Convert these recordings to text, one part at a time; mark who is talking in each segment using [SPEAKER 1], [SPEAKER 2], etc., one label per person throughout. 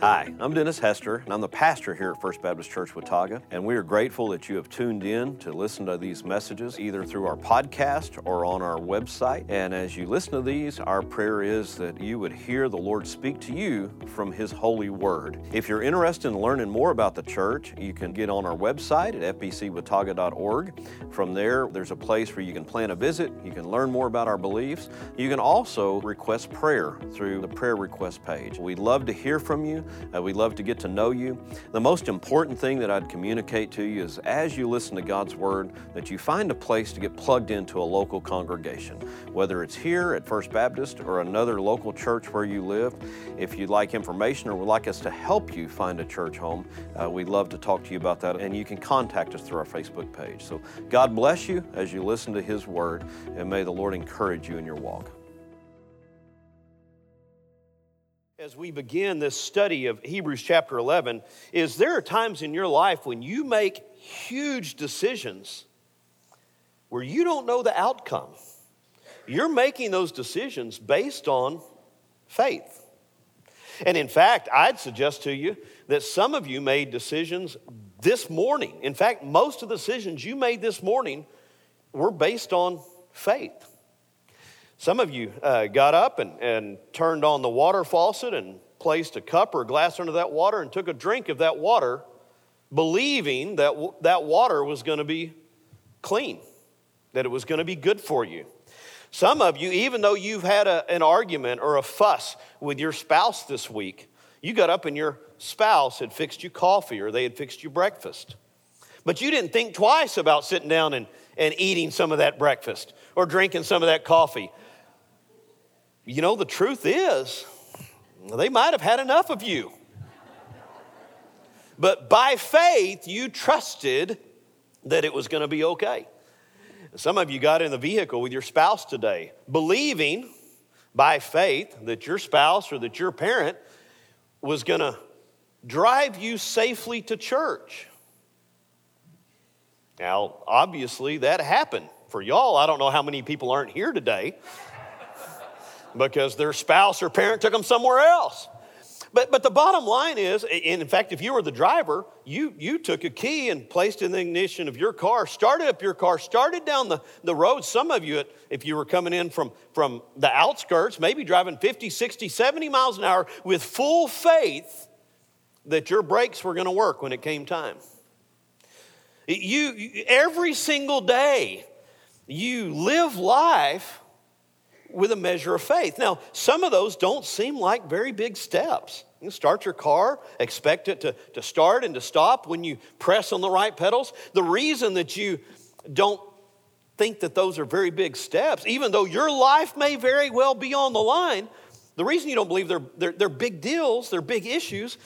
[SPEAKER 1] Hi, I'm Dennis Hester, and I'm the pastor here at First Baptist Church Watauga. And we are grateful that you have tuned in to listen to these messages either through our podcast or on our website. And as you listen to these, our prayer is that you would hear the Lord speak to you from His holy word. If you're interested in learning more about the church, you can get on our website at fbcwatauga.org. From there, there's a place where you can plan a visit, you can learn more about our beliefs. You can also request prayer through the prayer request page. We'd love to hear from you. Uh, we love to get to know you. The most important thing that I'd communicate to you is as you listen to God's Word, that you find a place to get plugged into a local congregation, whether it's here at First Baptist or another local church where you live. If you'd like information or would like us to help you find a church home, uh, we'd love to talk to you about that. And you can contact us through our Facebook page. So God bless you as you listen to His Word, and may the Lord encourage you in your walk. As we begin this study of Hebrews chapter 11 is there are times in your life when you make huge decisions where you don't know the outcome. You're making those decisions based on faith. And in fact, I'd suggest to you that some of you made decisions this morning. In fact, most of the decisions you made this morning were based on faith. Some of you uh, got up and, and turned on the water faucet and placed a cup or a glass under that water and took a drink of that water, believing that w- that water was going to be clean, that it was going to be good for you. Some of you, even though you've had a, an argument or a fuss with your spouse this week, you got up and your spouse had fixed you coffee or they had fixed you breakfast. But you didn't think twice about sitting down and, and eating some of that breakfast or drinking some of that coffee you know, the truth is, they might have had enough of you. But by faith, you trusted that it was going to be okay. Some of you got in the vehicle with your spouse today, believing by faith that your spouse or that your parent was going to drive you safely to church. Now, obviously, that happened for y'all. I don't know how many people aren't here today because their spouse or parent took them somewhere else. But, but the bottom line is, in fact, if you were the driver, you, you took a key and placed in the ignition of your car, started up your car, started down the, the road. Some of you, if you were coming in from, from the outskirts, maybe driving 50, 60, 70 miles an hour with full faith that your brakes were going to work when it came time. You, every single day, you live life with a measure of faith. Now, some of those don't seem like very big steps. You start your car, expect it to, to start and to stop when you press on the right pedals. The reason that you don't think that those are very big steps, even though your life may very well be on the line, the reason you don't believe they're, they're, they're big deals, they're big issues,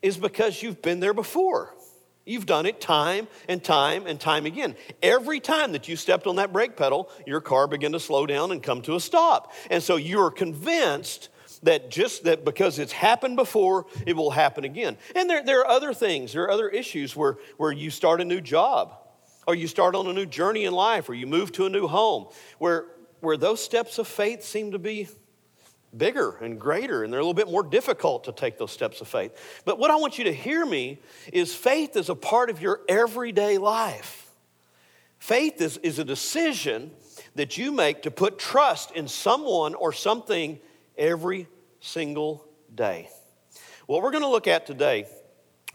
[SPEAKER 1] is because you've been there before. You've done it time and time and time again. Every time that you stepped on that brake pedal, your car began to slow down and come to a stop. And so you're convinced that just that because it's happened before, it will happen again. And there, there are other things, there are other issues where, where you start a new job, or you start on a new journey in life, or you move to a new home, where, where those steps of faith seem to be bigger and greater, and they're a little bit more difficult to take those steps of faith. But what I want you to hear me is faith is a part of your everyday life. Faith is, is a decision that you make to put trust in someone or something every single day. What we're going to look at today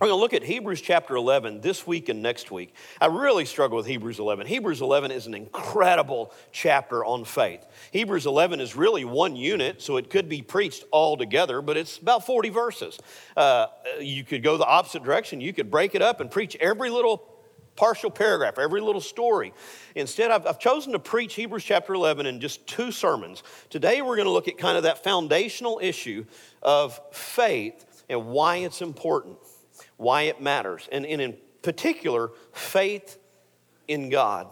[SPEAKER 1] we're going to look at Hebrews chapter 11 this week and next week. I really struggle with Hebrews 11. Hebrews 11 is an incredible chapter on faith. Hebrews 11 is really one unit, so it could be preached all together, but it's about 40 verses. Uh, you could go the opposite direction. You could break it up and preach every little partial paragraph, every little story. Instead, I've, I've, chosen to preach Hebrews chapter 11 in just two sermons. Today, we're going to look at kind of that foundational issue of faith and why it's important why it matters, and, and in particular, faith in God.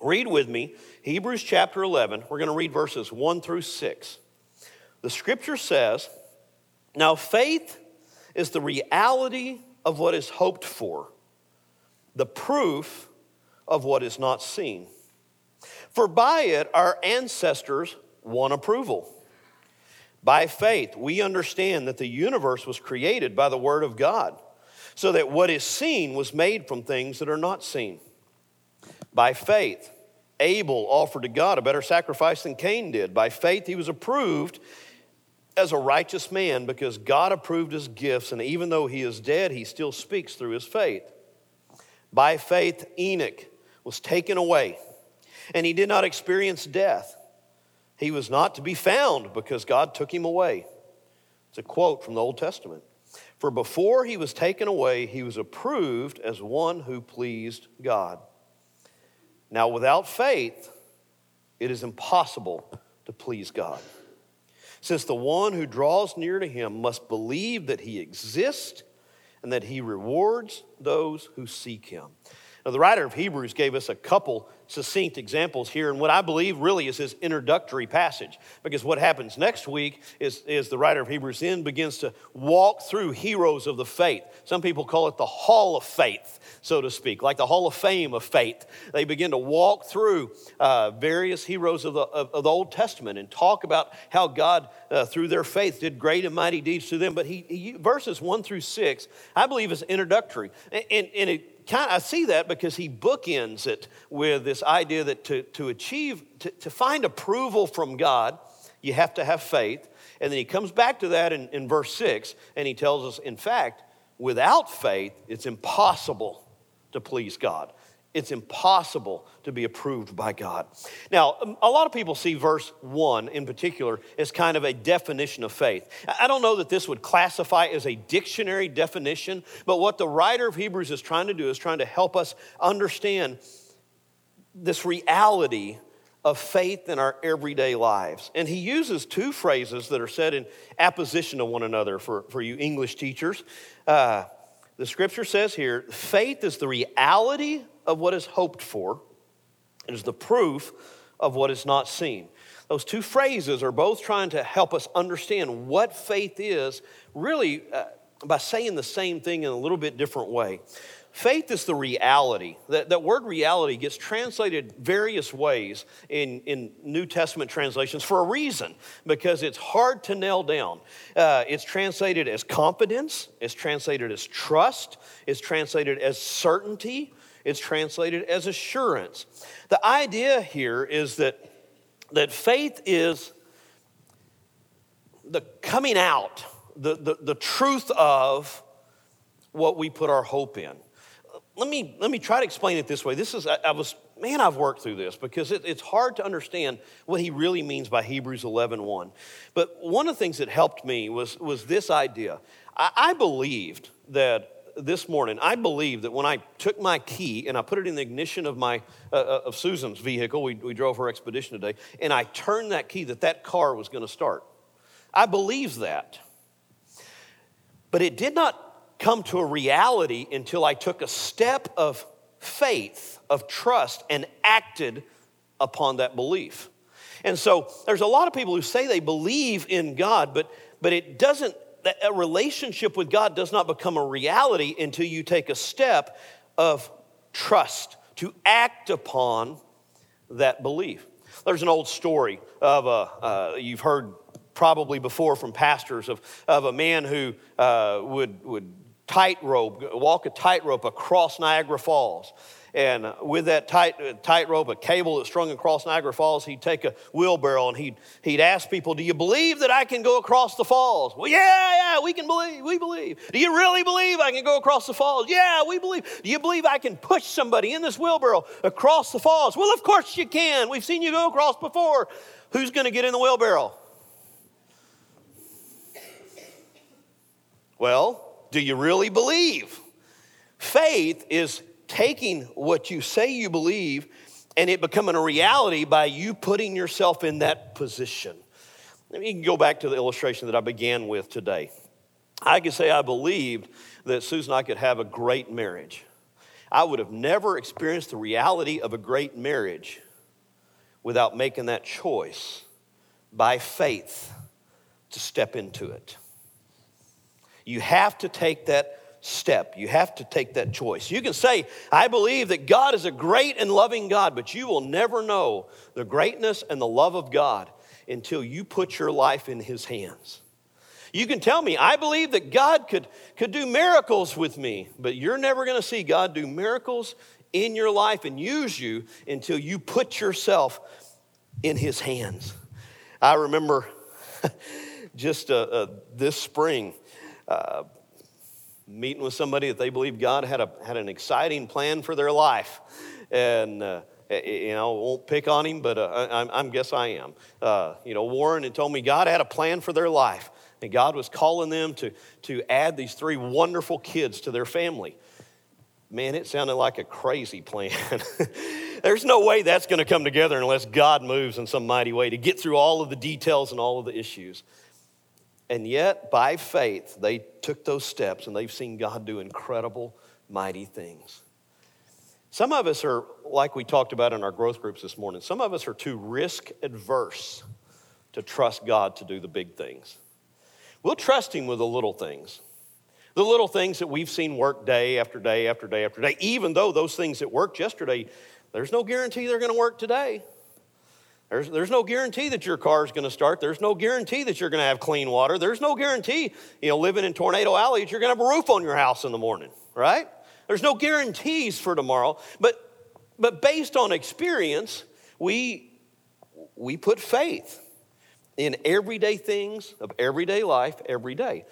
[SPEAKER 1] Read with me Hebrews chapter 11. We're going to read verses 1 through 6. The scripture says, Now faith is the reality of what is hoped for, the proof of what is not seen. For by it our ancestors won approval. By faith, we understand that the universe was created by the Word of God, so that what is seen was made from things that are not seen. By faith, Abel offered to God a better sacrifice than Cain did. By faith, he was approved as a righteous man because God approved his gifts, and even though he is dead, he still speaks through his faith. By faith, Enoch was taken away, and he did not experience death. He was not to be found because God took him away. It's a quote from the Old Testament. For before he was taken away, he was approved as one who pleased God. Now, without faith, it is impossible to please God. Since the one who draws near to him must believe that he exists and that he rewards those who seek him. Now, the writer of Hebrews gave us a couple succinct examples here in what I believe really is his introductory passage. Because what happens next week is, is the writer of Hebrews then begins to walk through heroes of the faith. Some people call it the Hall of Faith, so to speak, like the Hall of Fame of faith. They begin to walk through uh, various heroes of the, of, of, the Old Testament and talk about how God, uh, through their faith, did great and mighty deeds to them. But he, he verses one through six, I believe, is introductory. And, and, and it kind of, I see that because he bookends it with this idea that to, to achieve, to, to find approval from God, you have to have faith. And then he comes back to that in, in verse 6, and he tells us, in fact, without faith, it's impossible to please God it's impossible to be approved by God. Now, um, a lot of people see verse 1 in particular as kind of a definition of faith. I don't know that this would classify as a dictionary definition, but what the writer of Hebrews is trying to do is trying to help us understand this reality of faith in our everyday lives. And he uses two phrases that are said in apposition to one another for, for you English teachers. Uh, the scripture says here faith is the reality of what is hoped for, it is the proof of what is not seen. Those two phrases are both trying to help us understand what faith is, really uh, by saying the same thing in a little bit different way. Faith is the reality. That, that word reality gets translated various ways in, in New Testament translations for a reason, because it's hard to nail down. Uh, it's translated as confidence, it's translated as trust, it's translated as certainty, it's translated as assurance. The idea here is that, that faith is the coming out, the, the, the truth of what we put our hope in. Let me, let me try to explain it this way. This is, I, I was, man, I've worked through this because it, it's hard to understand what he really means by Hebrews 11 1. But one of the things that helped me was, was this idea. I, I believed that this morning, I believe that when I took my key and I put it in the ignition of my uh, uh, of Susan's vehicle, we, we drove her expedition today, and I turned that key, that that car was going to start. I believe that, but it did not come to a reality until I took a step of faith, of trust, and acted upon that belief. And so there's a lot of people who say they believe in God, but, but it doesn't a relationship with God does not become a reality until you take a step of trust to act upon that belief. There's an old story of a, uh, you've heard probably before from pastors of, of a man who uh, would, would tightrope, walk a tightrope across Niagara Falls. And with that tight, tightrope, a cable that strung across Niagara Falls, he'd take a wheelbarrow and he'd, he'd ask people, Do you believe that I can go across the falls? Well, yeah, yeah, we can believe, we believe. Do you really believe I can go across the falls? Yeah, we believe. Do you believe I can push somebody in this wheelbarrow across the falls? Well, of course you can. We've seen you go across before. Who's going to get in the wheelbarrow? Well, do you really believe? Faith is taking what you say you believe and it becoming a reality by you putting yourself in that position. Let me go back to the illustration that I began with today. I could say I believed that Susan and I could have a great marriage. I would have never experienced the reality of a great marriage without making that choice by faith to step into it. You have to take that step. You have to take that choice. You can say, I believe that God is a great and loving God, but you will never know the greatness and the love of God until you put your life in His hands. You can tell me, I believe that God could, could do miracles with me, but you're never going to see God do miracles in your life and use you until you put yourself in His hands. I remember just uh, uh, this spring uh, meeting with somebody that they believe God had, a, had an exciting plan for their life. And uh, you know, won't pick on him, but uh, I, I, guess I am. Uh, you know, Warren had told me God had a plan for their life, and God was calling them to, to add these three wonderful kids to their family. Man, it sounded like a crazy plan. There's no way that's going to come together unless God moves in some mighty way to get through all of the details and all of the issues. And yet, by faith, they took those steps and they've seen God do incredible, mighty things. Some of us are, like we talked about in our growth groups this morning, some of us are too risk adverse to trust God to do the big things. We'll trust Him with the little things. The little things that we've seen work day after day after day after day, even though those things that worked yesterday, there's no guarantee they're going to work today. There's, there's no guarantee that your car is going to start. There's no guarantee that you're going to have clean water. There's no guarantee, you know, living in Tornado Alley, that you're going to have a roof on your house in the morning, right? There's no guarantees for tomorrow. But, but based on experience, we, we put faith in everyday things of everyday life every day.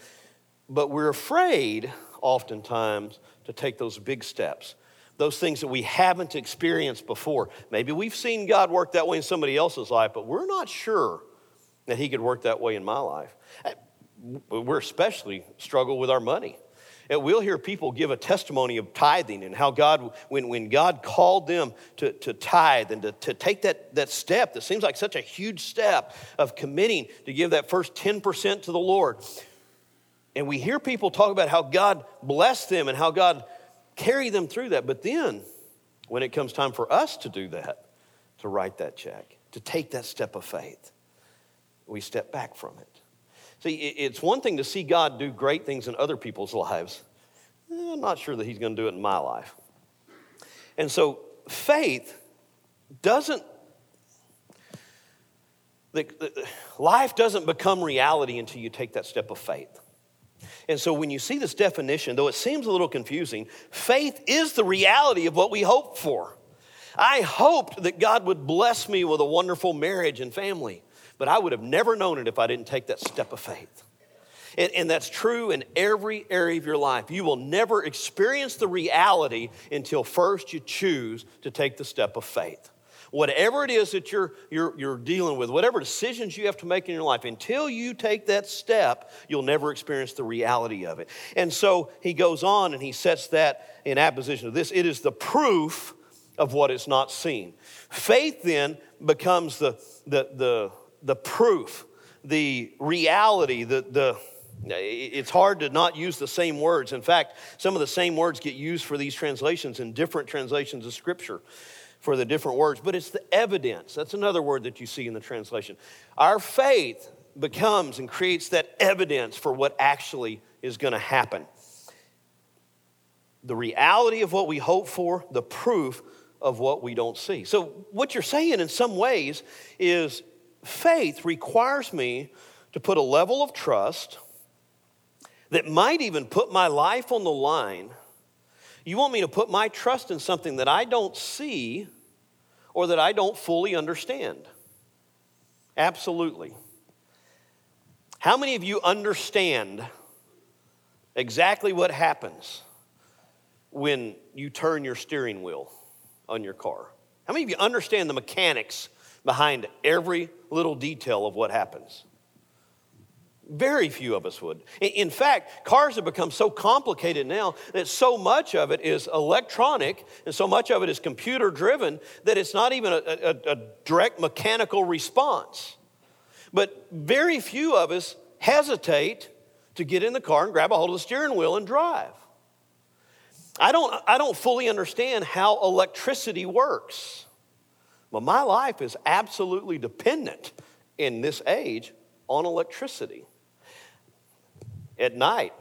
[SPEAKER 1] But we're afraid oftentimes to take those big steps those things that we haven't experienced before. Maybe we've seen God work that way in somebody else's life, but we're not sure that He could work that way in my life. Eh, we're especially struggle with our money. And we'll hear people give a testimony of tithing and how God, when, when God called them to, to tithe and to, to take that, that step that seems like such a huge step of committing to give that first 10% to the Lord. And we hear people talk about how God blessed them and how God carry them through that. But then, when it comes time for us to do that, to write that check, to take that step of faith, we step back from it. See, it's one thing to see God do great things in other people's lives. Eh, I'm not sure that He's going to do it in my life. And so, faith doesn't, the, the, life doesn't become reality until you take that step of faith. And so when you see this definition, though it seems a little confusing, faith is the reality of what we hope for. I hoped that God would bless me with a wonderful marriage and family, but I would have never known it if I didn't take that step of faith. And, and, that's true in every area of your life. You will never experience the reality until first you choose to take the step of faith whatever it is that you're, you're, you're dealing with, whatever decisions you have to make in your life, until you take that step, you'll never experience the reality of it. And so he goes on and he sets that in apposition to this it is the proof of what is not seen. Faith then becomes the, the, the, the proof, the reality, the, the, it's hard to not use the same words. In fact, some of the same words get used for these translations in different translations of Scripture for the different words, but it's the evidence. That's another word that you see in the translation. Our faith becomes and creates that evidence for what actually is going to happen. The reality of what we hope for, the proof of what we don't see. So, what you're saying in some ways is faith requires me to put a level of trust that might even put my life on the line. You want me to put my trust in something that I don't see or that I don't fully understand? Absolutely. How many of you understand exactly what happens when you turn your steering wheel on your car? How many of you understand the mechanics behind every little detail of what happens? Very few of us would. In fact, cars have become so complicated now that so much of it is electronic and so much of it is computer driven that it's not even a, a, a, direct mechanical response. But very few of us hesitate to get in the car and grab a hold of the steering wheel and drive. I don't, I don't fully understand how electricity works, but my life is absolutely dependent in this age on electricity at night,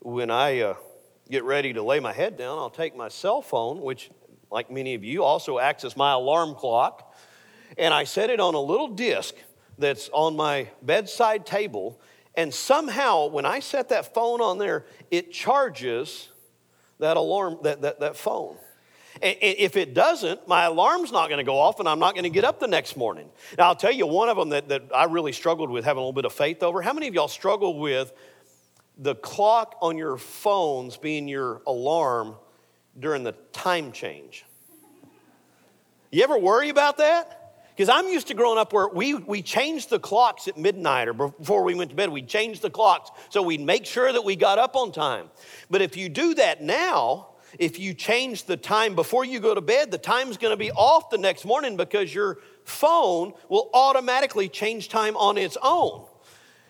[SPEAKER 1] when I uh, get ready to lay my head down, I'll take my cell phone, which, like many of you, also acts as my alarm clock, and I set it on a little disc that's on my bedside table, and somehow when I set that phone on there, it charges that alarm, that, that, that phone. And if it doesn't, my alarm's not going to go off and I'm not going to get up the next morning. Now, I'll tell you one of them that, that I really struggled with having a little bit of faith over. How many of y'all struggle with the clock on your phones being your alarm during the time change? You ever worry about that? Because I'm used to growing up where we, we changed the clocks at midnight or before we went to bed. We changed the clocks so we'd make sure that we got up on time. But if you do that now, if you change the time before you go to bed, the time's to be off the next morning because your phone will automatically change time on its own.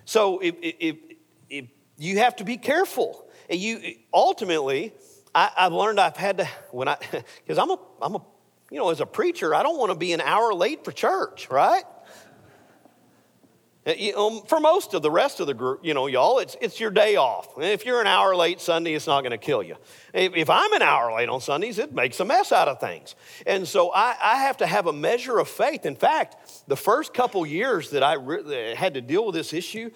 [SPEAKER 1] So if, if, if you have to be careful. You ultimately, I, have learned I've had to when I because I'm a I'm a you know, as a preacher, I don't want to be an hour late for church, right? Uh, know, for most of the rest of the group, you know, y'all, it's, it's your day off. If you're an hour late Sunday, it's not going to kill you. If, if, I'm an hour late on Sundays, it makes a mess out of things. And so I, I have to have a measure of faith. In fact, the first couple years that I re- had to deal with this issue,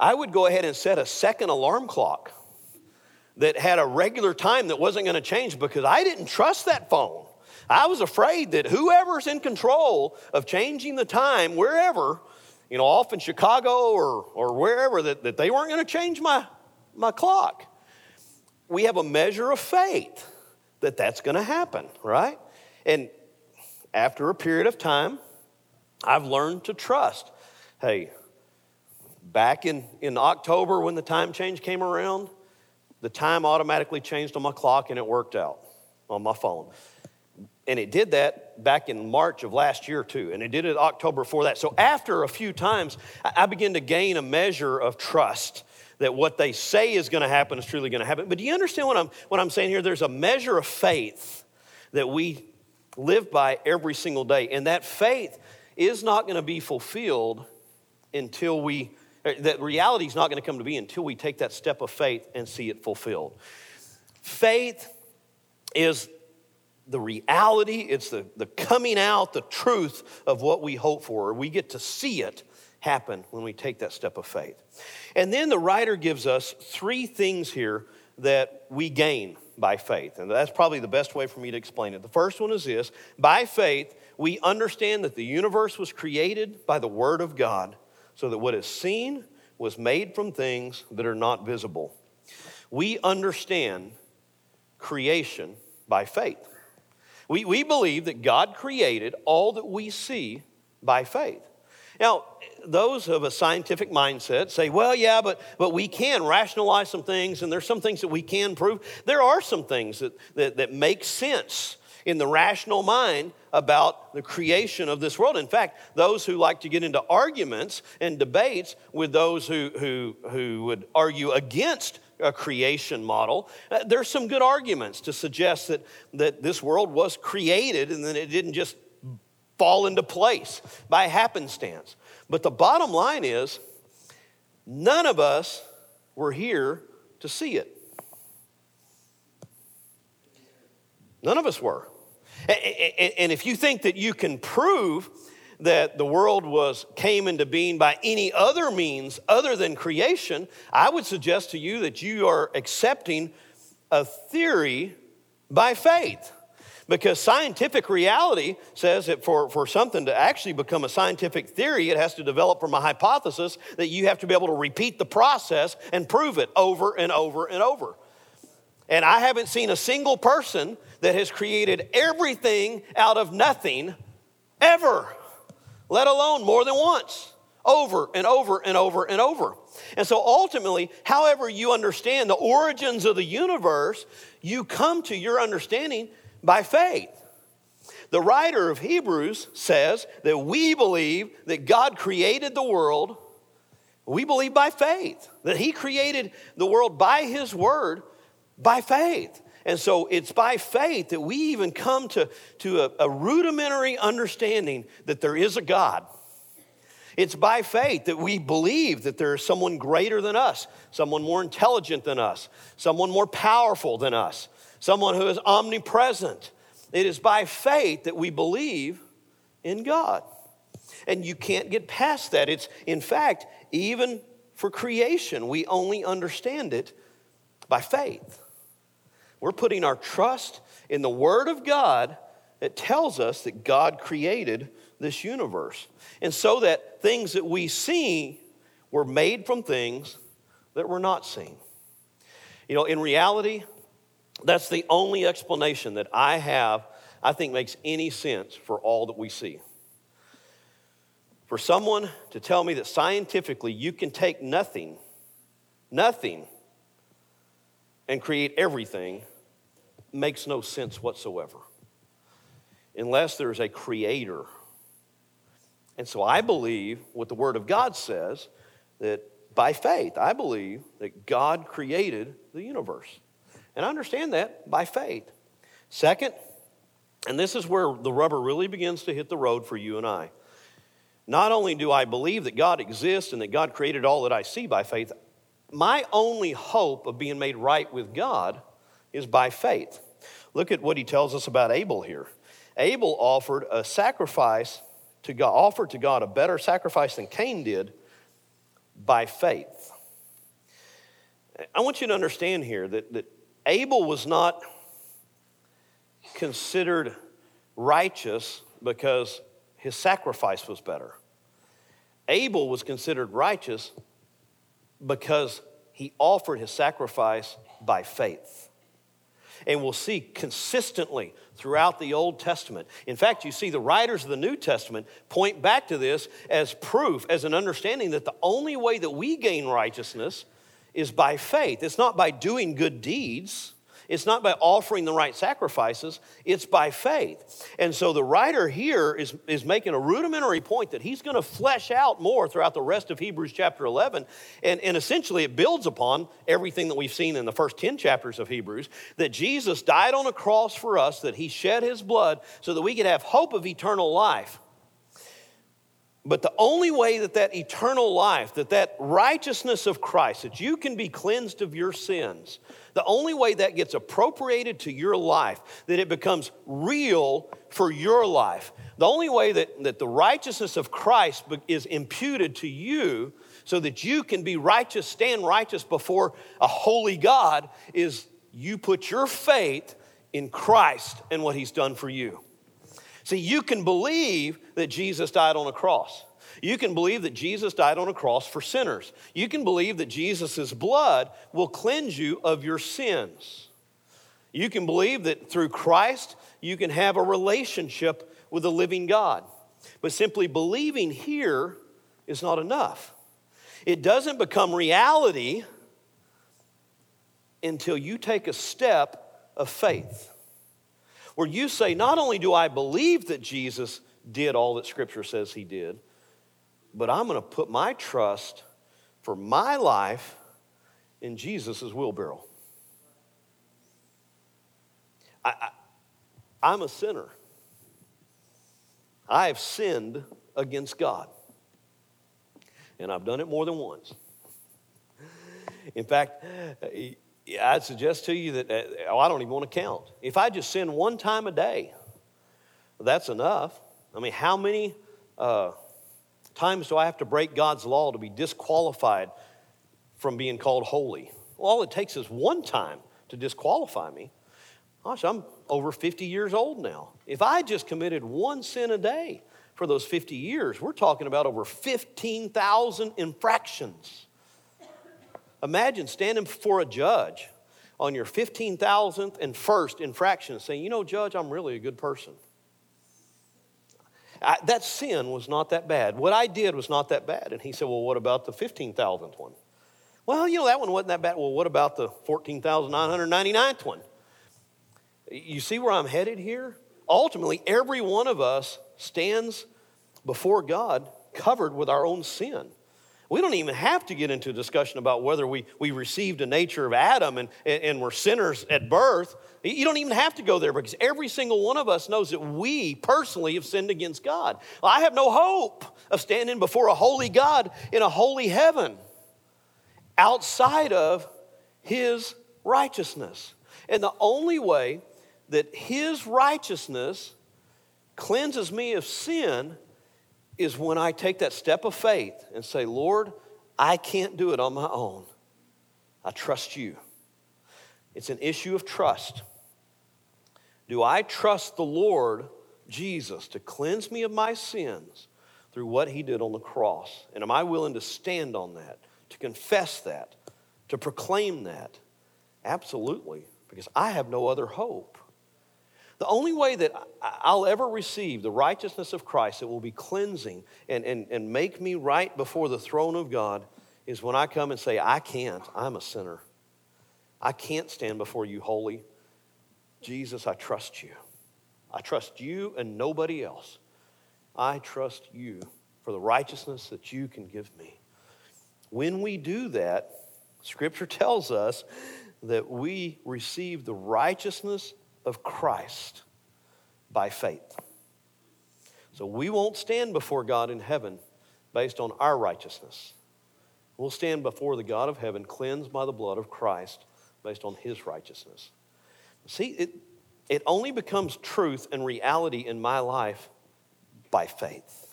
[SPEAKER 1] I would go ahead and set a second alarm clock that had a regular time that wasn't going to change because I didn't trust that phone. I was afraid that whoever's in control of changing the time wherever, you know, off in Chicago or, or wherever, that, that they weren't going to change my, my clock. We have a measure of faith that that's going to happen, right? And after a period of time, I've learned to trust. Hey, back in, in October when the time change came around, the time automatically changed on my clock and it worked out on my phone. And it did that back in March of last year, too. And it did it October before that. So after a few times, I began to gain a measure of trust that what they say is going to happen is truly going to happen. But do you understand what I'm, what I'm saying here? There's a measure of faith that we live by every single day. And that faith is not going to be fulfilled until we, Uh, that reality is not going to come to be until we take that step of faith and see it fulfilled. Faith is the reality, it's the, the coming out, the truth of what we hope for. We get to see it happen when we take that step of faith. And then the writer gives us three things here that we gain by faith. And that's probably the best way for me to explain it. The first one is this by faith, we understand that the universe was created by the Word of God, so that what is seen was made from things that are not visible. We understand creation by faith. We, we believe that God created all that we see by faith. Now, those of a scientific mindset say, well, yeah, but, but we can rationalize some things and there's some things that we can prove. There are some things that, that, that make sense in the rational mind about the creation of this world. In fact, those who like to get into arguments and debates with those who, who, who would argue against a creation model, uh, there's some good arguments to suggest that, that this world was created and that it didn't just fall into place by happenstance. But the bottom line is, none of us were here to see it. None of us were. And if you think that you can prove that the world was came into being by any other means other than creation, I would suggest to you that you are accepting a theory by faith. Because scientific reality says that for, for something to actually become a scientific theory, it has to develop from a hypothesis that you have to be able to repeat the process and prove it over and over and over. And I haven't seen a single person that has created everything out of nothing ever let alone more than once, over and over and over and over. And so ultimately, however you understand the origins of the universe, you come to your understanding by faith. The writer of Hebrews says that we believe that God created the world. We believe by faith that He created the world by His word by faith. And so it's by faith that we even come to, to a, a rudimentary understanding that there is a God. It's by faith that we believe that there is someone greater than us, someone more intelligent than us, someone more powerful than us, someone who is omnipresent. It is by faith that we believe in God. And you can't get past that. It's, in fact, even for creation, we only understand it by faith. We're putting our trust in the Word of God that tells us that God created this universe. And so that things that we see were made from things that were not seen. You know, in reality, that's the only explanation that I have, I think makes any sense for all that we see. For someone to tell me that scientifically you can take nothing, nothing, and create everything makes no sense whatsoever unless there's a creator. And so I believe what the Word of God says that by faith, I believe that God created the universe. And I understand that by faith. Second, and this is where the rubber really begins to hit the road for you and I. Not only do I believe that God exists and that God created all that I see by faith, my only hope of being made right with God is by faith. Look at what he tells us about Abel here. Abel offered a sacrifice to God, offered to God a better sacrifice than Cain did by faith. I want you to understand here that, that Abel was not considered righteous because his sacrifice was better. Abel was considered righteous because he offered his sacrifice by faith and we'll see consistently throughout the Old Testament. In fact, you see the writers of the New Testament point back to this as proof, as an understanding that the only way that we gain righteousness is by faith. It's not by doing good deeds. It's not by offering the right sacrifices, it's by faith. And so the writer here is, is making a rudimentary point that he's going to flesh out more throughout the rest of Hebrews chapter 11. And, and essentially, it builds upon everything that we've seen in the first 10 chapters of Hebrews that Jesus died on a cross for us, that he shed his blood so that we could have hope of eternal life. But the only way that that eternal life, that that righteousness of Christ, that you can be cleansed of your sins, the only way that gets appropriated to your life, that it becomes real for your life, the only way that, that the righteousness of Christ is imputed to you so that you can be righteous, stand righteous before a holy God, is you put your faith in Christ and what he's done for you. See, you can believe that Jesus died on a cross. You can believe that Jesus died on a cross for sinners. You can believe that Jesus' blood will cleanse you of your sins. You can believe that through Christ, you can have a relationship with the living God. But simply believing here is not enough. It doesn't become reality until you take a step of faith where you say, Not only do I believe that Jesus did all that Scripture says he did, but I'm going to put my trust for my life in Jesus' wheelbarrow. I, I, I'm a sinner. I have sinned against God. And I've done it more than once. In fact, I'd suggest to you that, uh, oh, I don't even want to count. If I just sin one time a day, that's enough. I mean, how many uh, times do I have to break God's law to be disqualified from being called holy? Well, all it takes is one time to disqualify me. Gosh, I'm over 50 years old now. If I just committed one sin a day for those 50 years, we're talking about over 15,000 infractions. Imagine standing before a judge on your 15,000th and first infraction saying, You know, Judge, I'm really a good person. I, that sin was not that bad. What I did was not that bad. And he said, Well, what about the 15,000th one? Well, you know, that one wasn't that bad. Well, what about the 14,999th one? You see where I'm headed here? Ultimately, every one of us stands before God covered with our own sin. We don't even have to get into a discussion about whether we, we received a nature of Adam and, and we're sinners at birth. You don't even have to go there because every single one of us knows that we personally have sinned against God. I have no hope of standing before a holy God in a holy heaven outside of His righteousness. And the only way that His righteousness cleanses me of sin is when I take that step of faith and say, Lord, I can't do it on my own. I trust you. It's an issue of trust. Do I trust the Lord Jesus to cleanse me of my sins through what he did on the cross? And am I willing to stand on that, to confess that, to proclaim that? Absolutely, because I have no other hope. The only way that I'll ever receive the righteousness of Christ that will be cleansing and, and, and make me right before the throne of God is when I come and say, I can't, I'm a sinner. I can't stand before you holy. Jesus, I trust you. I trust you and nobody else. I trust you for the righteousness that you can give me. When we do that, Scripture tells us that we receive the righteousness of Christ by faith. So we won't stand before God in heaven based on our righteousness. We'll stand before the God of heaven cleansed by the blood of Christ based on his righteousness. See, it, it only becomes truth and reality in my life by faith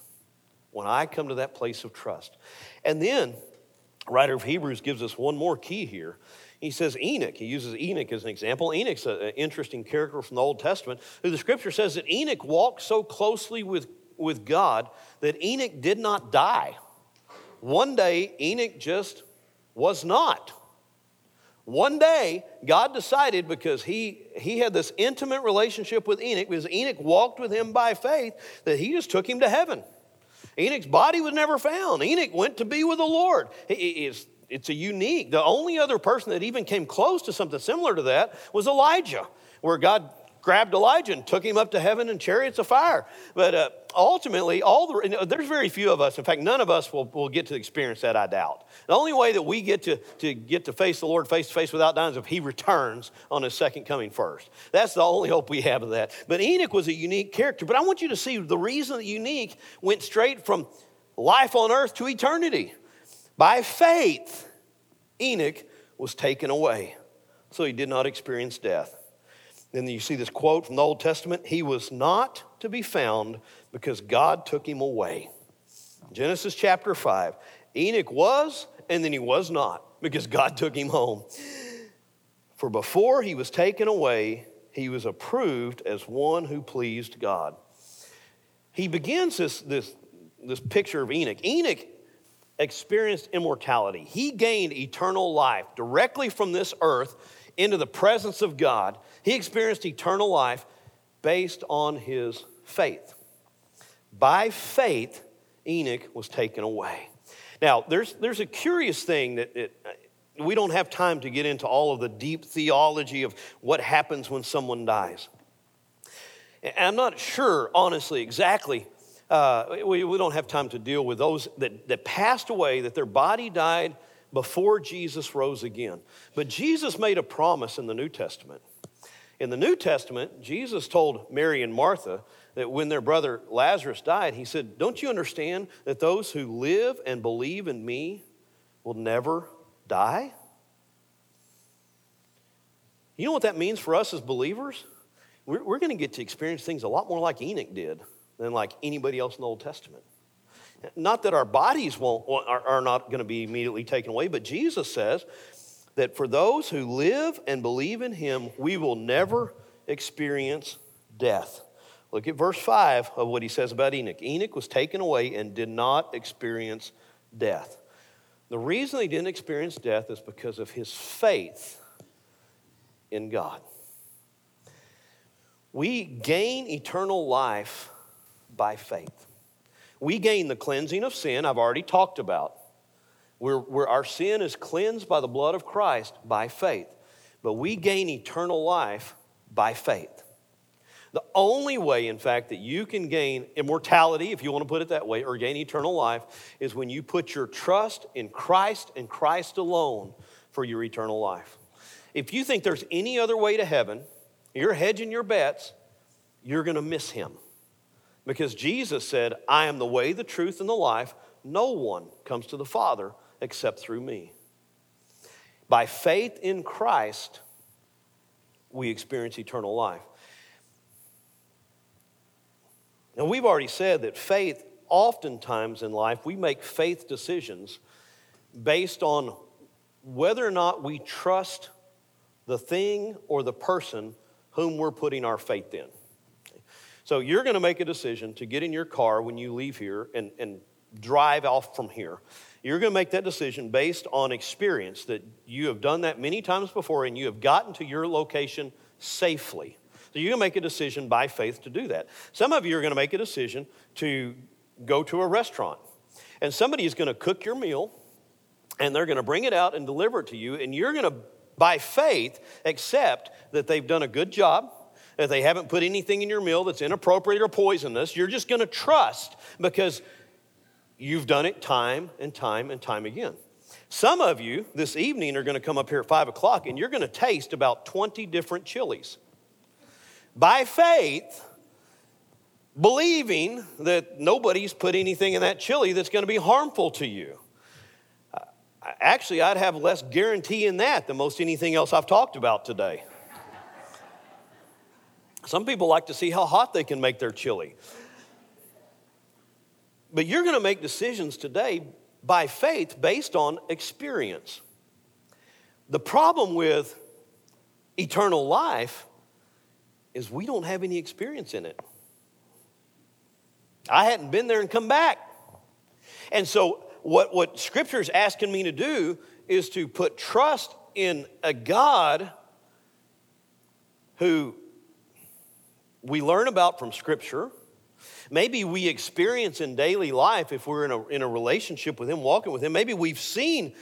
[SPEAKER 1] when I come to that place of trust. And then, writer of Hebrews gives us one more key here. He says Enoch. He uses Enoch as an example. Enoch's an interesting character from the Old Testament who the scripture says that Enoch walked so closely with, with God that Enoch did not die. One day, Enoch just was not. One day, God decided because he, he had this intimate relationship with Enoch, because Enoch walked with him by faith, that he just took him to heaven. Enoch's body was never found. Enoch went to be with the Lord. He, is it's a unique. The only other person that even came close to something similar to that was Elijah, where God grabbed Elijah and took him up to heaven in chariots of fire. But uh, ultimately, all the there's very few of us. In fact, none of us will, will get to experience that. I doubt. The only way that we get to, to get to face the Lord face to face without dying is if He returns on His second coming first. That's the only hope we have of that. But Enoch was a unique character. But I want you to see the reason that Enoch went straight from life on earth to eternity. By faith, Enoch was taken away, so he did not experience death. Then you see this quote from the Old Testament He was not to be found because God took him away. Genesis chapter 5. Enoch was, and then he was not because God took him home. For before he was taken away, he was approved as one who pleased God. He begins this, this, this picture of Enoch. Enoch experienced immortality. He gained eternal life directly from this earth into the presence of God. He experienced eternal life based on his faith. By faith, Enoch was taken away. Now, there's, there's a curious thing that it, uh, we don't have time to get into all of the deep theology of what happens when someone dies. And I'm not sure, honestly, exactly uh, we, we don't have time to deal with those that, that passed away, that their body died before Jesus rose again. But Jesus made a promise in the New Testament. In the New Testament, Jesus told Mary and Martha that when their brother Lazarus died, he said, Don't you understand that those who live and believe in me will never die? You know what that means for us as believers? We're, we're going to get to experience things a lot more like Enoch did than like anybody else in the Old Testament. Not that our bodies won't, are, are not going to be immediately taken away, but Jesus says that for those who live and believe in him, we will never experience death. Look at verse 5 of what he says about Enoch. Enoch was taken away and did not experience death. The reason he didn't experience death is because of his faith in God. We gain eternal life by faith. We gain the cleansing of sin, I've already talked about. Where, where our sin is cleansed by the blood of Christ by faith. But we gain eternal life by faith. The only way, in fact, that you can gain immortality, if you want to put it that way, or gain eternal life, is when you put your trust in Christ and Christ alone for your eternal life. If you think there's any other way to heaven, you're hedging your bets, you're going to miss him. Because Jesus said, I am the way, the truth, and the life. No one comes to the Father except through me. By faith in Christ, we experience eternal life. Now, we've already said that faith oftentimes in life we make faith decisions based on whether or not we trust the thing or the person whom we're putting our faith in. So you're going to make a decision to get in your car when you leave here and, and drive off from here. You're going to make that decision based on experience that you have done that many times before and you have gotten to your location safely. So you're going to make a decision by faith to do that. Some of you are going to make a decision to go to a restaurant, and somebody is going to cook your meal and they're going to bring it out and deliver it to you, and you're going to, by faith, accept that they've done a good job that they haven't put anything in your meal that's inappropriate or poisonous. You're just going to trust because you've done it time and time and time again. Some of you this evening are going to come up here at five o'clock and you're going to taste about 20 different chilies. By faith, believing that nobody's put anything in that chili that's going to be harmful to you. Uh, actually, I'd have less guarantee in that than most anything else I've talked about today. Some people like to see how hot they can make their chili. But you're going to make decisions today by faith based on experience. The problem with eternal life is we don't have any experience in it. I hadn't been there and come back. And so, what, what Scripture is asking me to do is to put trust in a God who we learn about from Scripture. Maybe we experience in daily life if we're in a, in a relationship with Him, walking with Him. Maybe we've seen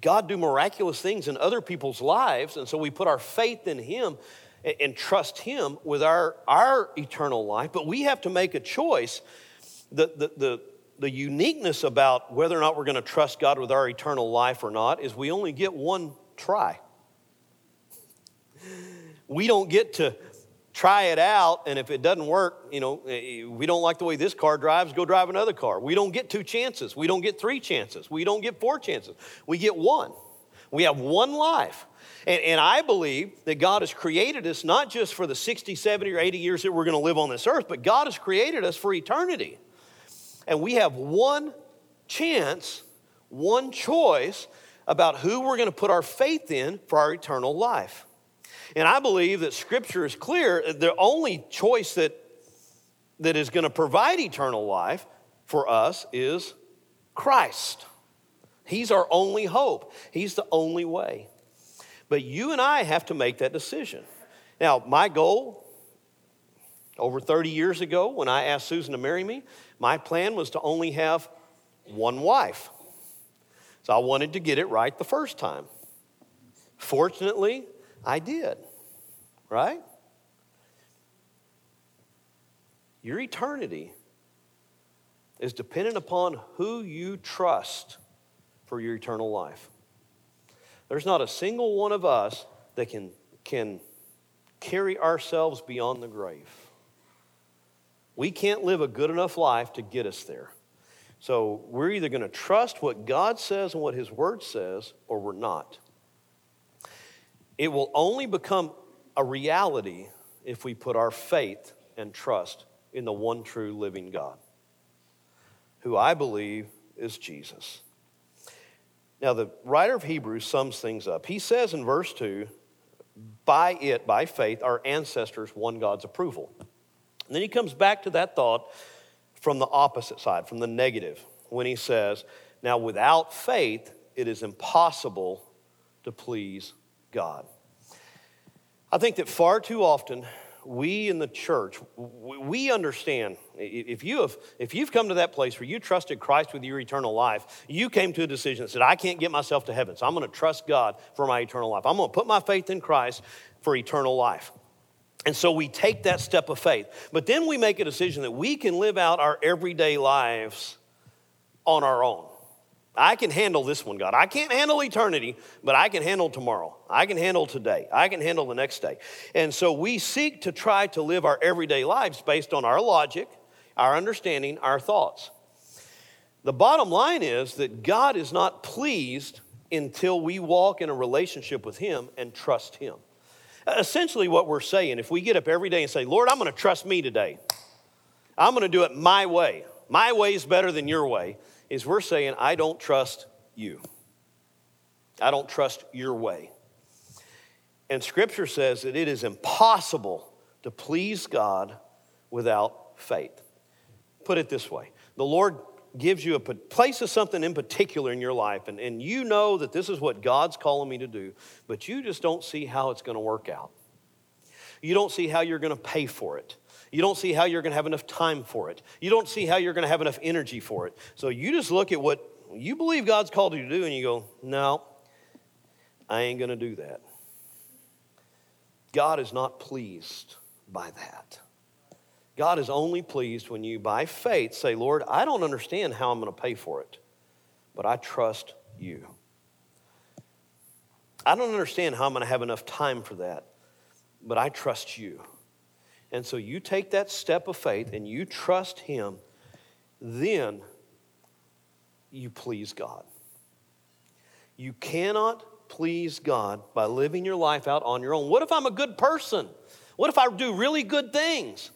[SPEAKER 1] God do miraculous things in other people's lives, and so we put our faith in Him and, and trust Him with our, our eternal life. But we have to make a choice. The, the, the, the uniqueness about whether or not we're going to trust God with our eternal life or not is we only get one try. We don't get to try it out, and if it doesn't work, you know, eh, we don't like the way this car drives, go drive another car. We don't get two chances. We don't get three chances. We don't get four chances. We get one. We have one life. And, and I believe that God has created us not just for the 60, 70, or 80 years that we're going to live on this earth, but God has created us for eternity. And we have one chance, one choice about who we're going to put our faith in for our eternal life. And I believe that Scripture is clear. The only choice that, that is going to provide eternal life for us is Christ. He's our only hope, He's the only way. But you and I have to make that decision. Now, my goal over 30 years ago, when I asked Susan to marry me, my plan was to only have one wife. So I wanted to get it right the first time. Fortunately, I did, right? Your eternity is dependent upon who you trust for your eternal life. There's not a single one of us that can, can carry ourselves beyond the grave. We can't live a good enough life to get us there. So we're either going to trust what God says and what His Word says, or we're not. It will only become a reality if we put our faith and trust in the one true living God, who I believe is Jesus. Now, the writer of Hebrews sums things up. He says in verse 2 by it, by faith, our ancestors won God's approval. And then he comes back to that thought from the opposite side, from the negative, when he says, Now, without faith, it is impossible to please God. I think that far too often we in the church we understand if you have if you've come to that place where you trusted christ with your eternal life you came to a decision that said i can't get myself to heaven so i'm going to trust god for my eternal life. I'm going to put my faith in christ for eternal life. And so we take that step of faith but then we make a decision that we can live out our everyday lives on our own I can handle this one, God. I can't handle eternity, but I can handle tomorrow. I can handle today. I can handle the next day. And so we seek to try to live our everyday lives based on our logic, our understanding, our thoughts. The bottom line is that God is not pleased until we walk in a relationship with Him and trust Him. Essentially, what we're saying, if we get up every day and say, Lord, I'm going to trust me today, I'm going to do it my way. my way is better than your way, is we're saying, I don't trust you. I don't trust your way. And scripture says that it is impossible to please God without faith. Put it this way the Lord gives you a places something in particular in your life, and, and you know that this is what God's calling me to do, but you just don't see how it's going to work out. You don't see how you're going to pay for it. You don't see how you're going to have enough time for it. You don't see how you're going to have enough energy for it. So you just look at what you believe God's called you to do and you go, no, I ain't going to do that. God is not pleased by that. God is only pleased when you, by faith, say, Lord, I don't understand how I'm going to pay for it, but I trust you. I don't understand how I'm going to have enough time for that, but I trust you. And so you take that step of faith and you trust Him, then you please God. You cannot please God by living your life out on your own. What if I'm a good person? What if I do really good things?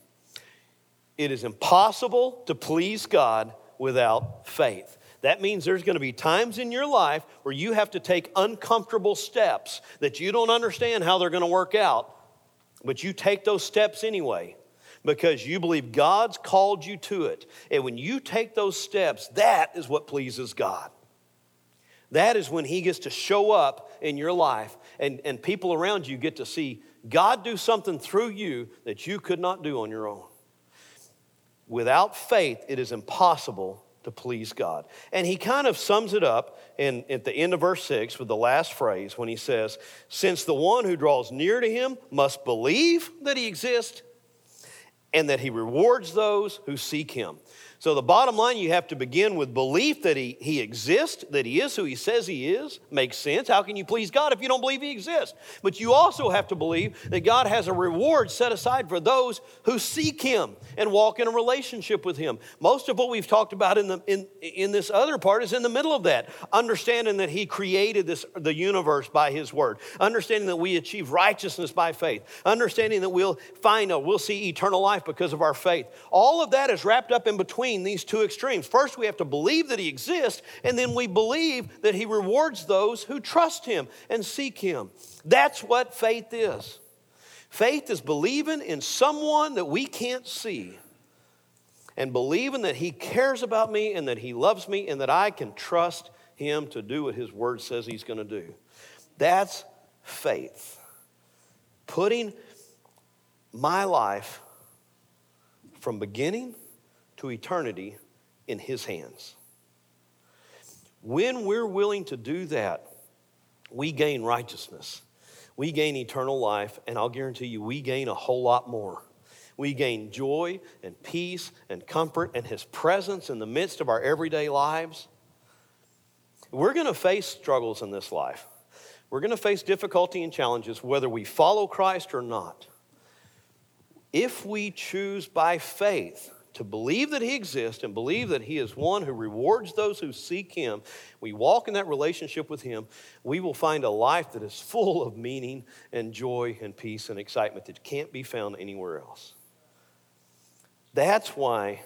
[SPEAKER 1] It is impossible to please God without faith. That means there's going to be times in your life where you have to take uncomfortable steps that you don't understand how they're going to work out, but you take those steps anyway because you believe God's called you to it. And when you take those steps, that is what pleases God. That is when He gets to show up in your life, and, and people around you get to see God do something through you that you could not do on your own. Without faith, it is impossible to please God. And he kind of sums it up in, at the end of verse 6 with the last phrase when he says, Since the one who draws near to him must believe that he exists and that he rewards those who seek him. So, the bottom line, you have to begin with belief that he, he exists, that he is who he says he is. Makes sense. How can you please God if you don't believe he exists? But you also have to believe that God has a reward set aside for those who seek him and walk in a relationship with him. Most of what we've talked about in, the, in, in this other part is in the middle of that. Understanding that he created this, the universe by his word, understanding that we achieve righteousness by faith, understanding that we'll find, a, we'll see eternal life because of our faith. All of that is wrapped up in between between these two extremes. First, we have to believe that He exists, and then we believe that He rewards those who trust Him and seek Him. That's what faith is. Faith is believing in someone that we can't see and believing that He cares about me and that He loves me and that I can trust Him to do what His Word says He's going to do. That's faith. Putting my life from beginning to eternity in His hands. When we're willing to do that, we gain righteousness. We gain eternal life, and I'll guarantee you, we gain a whole lot more. We gain joy and peace and comfort and His presence in the midst of our everyday lives. We're going to face struggles in this life. We're going to face difficulty and challenges whether we follow Christ or not. If we choose by faith to believe that He exists and believe that He is one who rewards those who seek Him, we walk in that relationship with Him, we will find a life that is full of meaning and joy and peace and excitement that can't be found anywhere else. That's why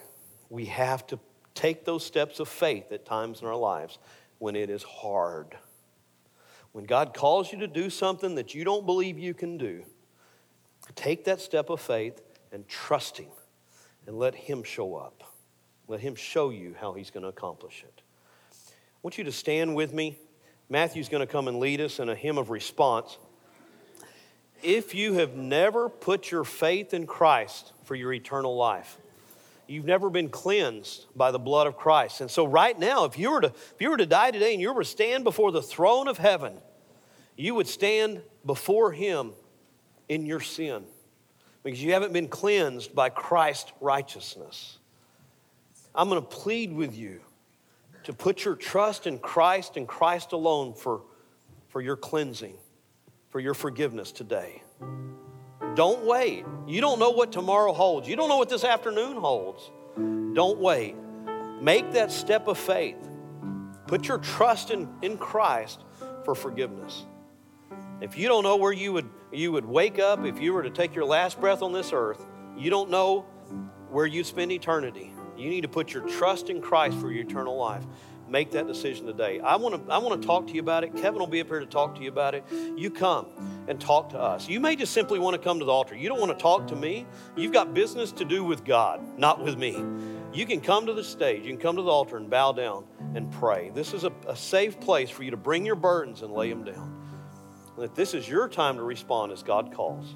[SPEAKER 1] we have to take those steps of faith at times in our lives when it is hard. When God calls you to do something that you don't believe you can do, take that step of faith and trust Him and let Him show up. Let Him show you how He's going to accomplish it. I want you to stand with me. Matthew's going to come and lead us in a hymn of response. If you have never put your faith in Christ for your eternal life, you've never been cleansed by the blood of Christ. And so right now, if you were to if you were to die today and you were to stand before the throne of heaven, you would stand before him in your sin because you haven't been cleansed by Christ's righteousness. I'm going to plead with you to put your trust in Christ and Christ alone for, for your cleansing, for your forgiveness today. Don't wait. You don't know what tomorrow holds. You don't know what this afternoon holds. Don't wait. Make that step of faith. Put your trust in, in Christ for forgiveness. If you don't know where you would, you would wake up if you were to take your last breath on this earth, you don't know where you'd spend eternity. You need to put your trust in Christ for your eternal life. Make that decision today. I want to I want to talk to you about it. Kevin will be up here to talk to you about it. You come and talk to us. You may just simply want to come to the altar. You don't want to talk to me. You've got business to do with God, not with me. You can come to the stage, you can come to the altar and bow down and pray. This is a, a safe place for you to bring your burdens and lay them down. And that this is your time to respond as God calls.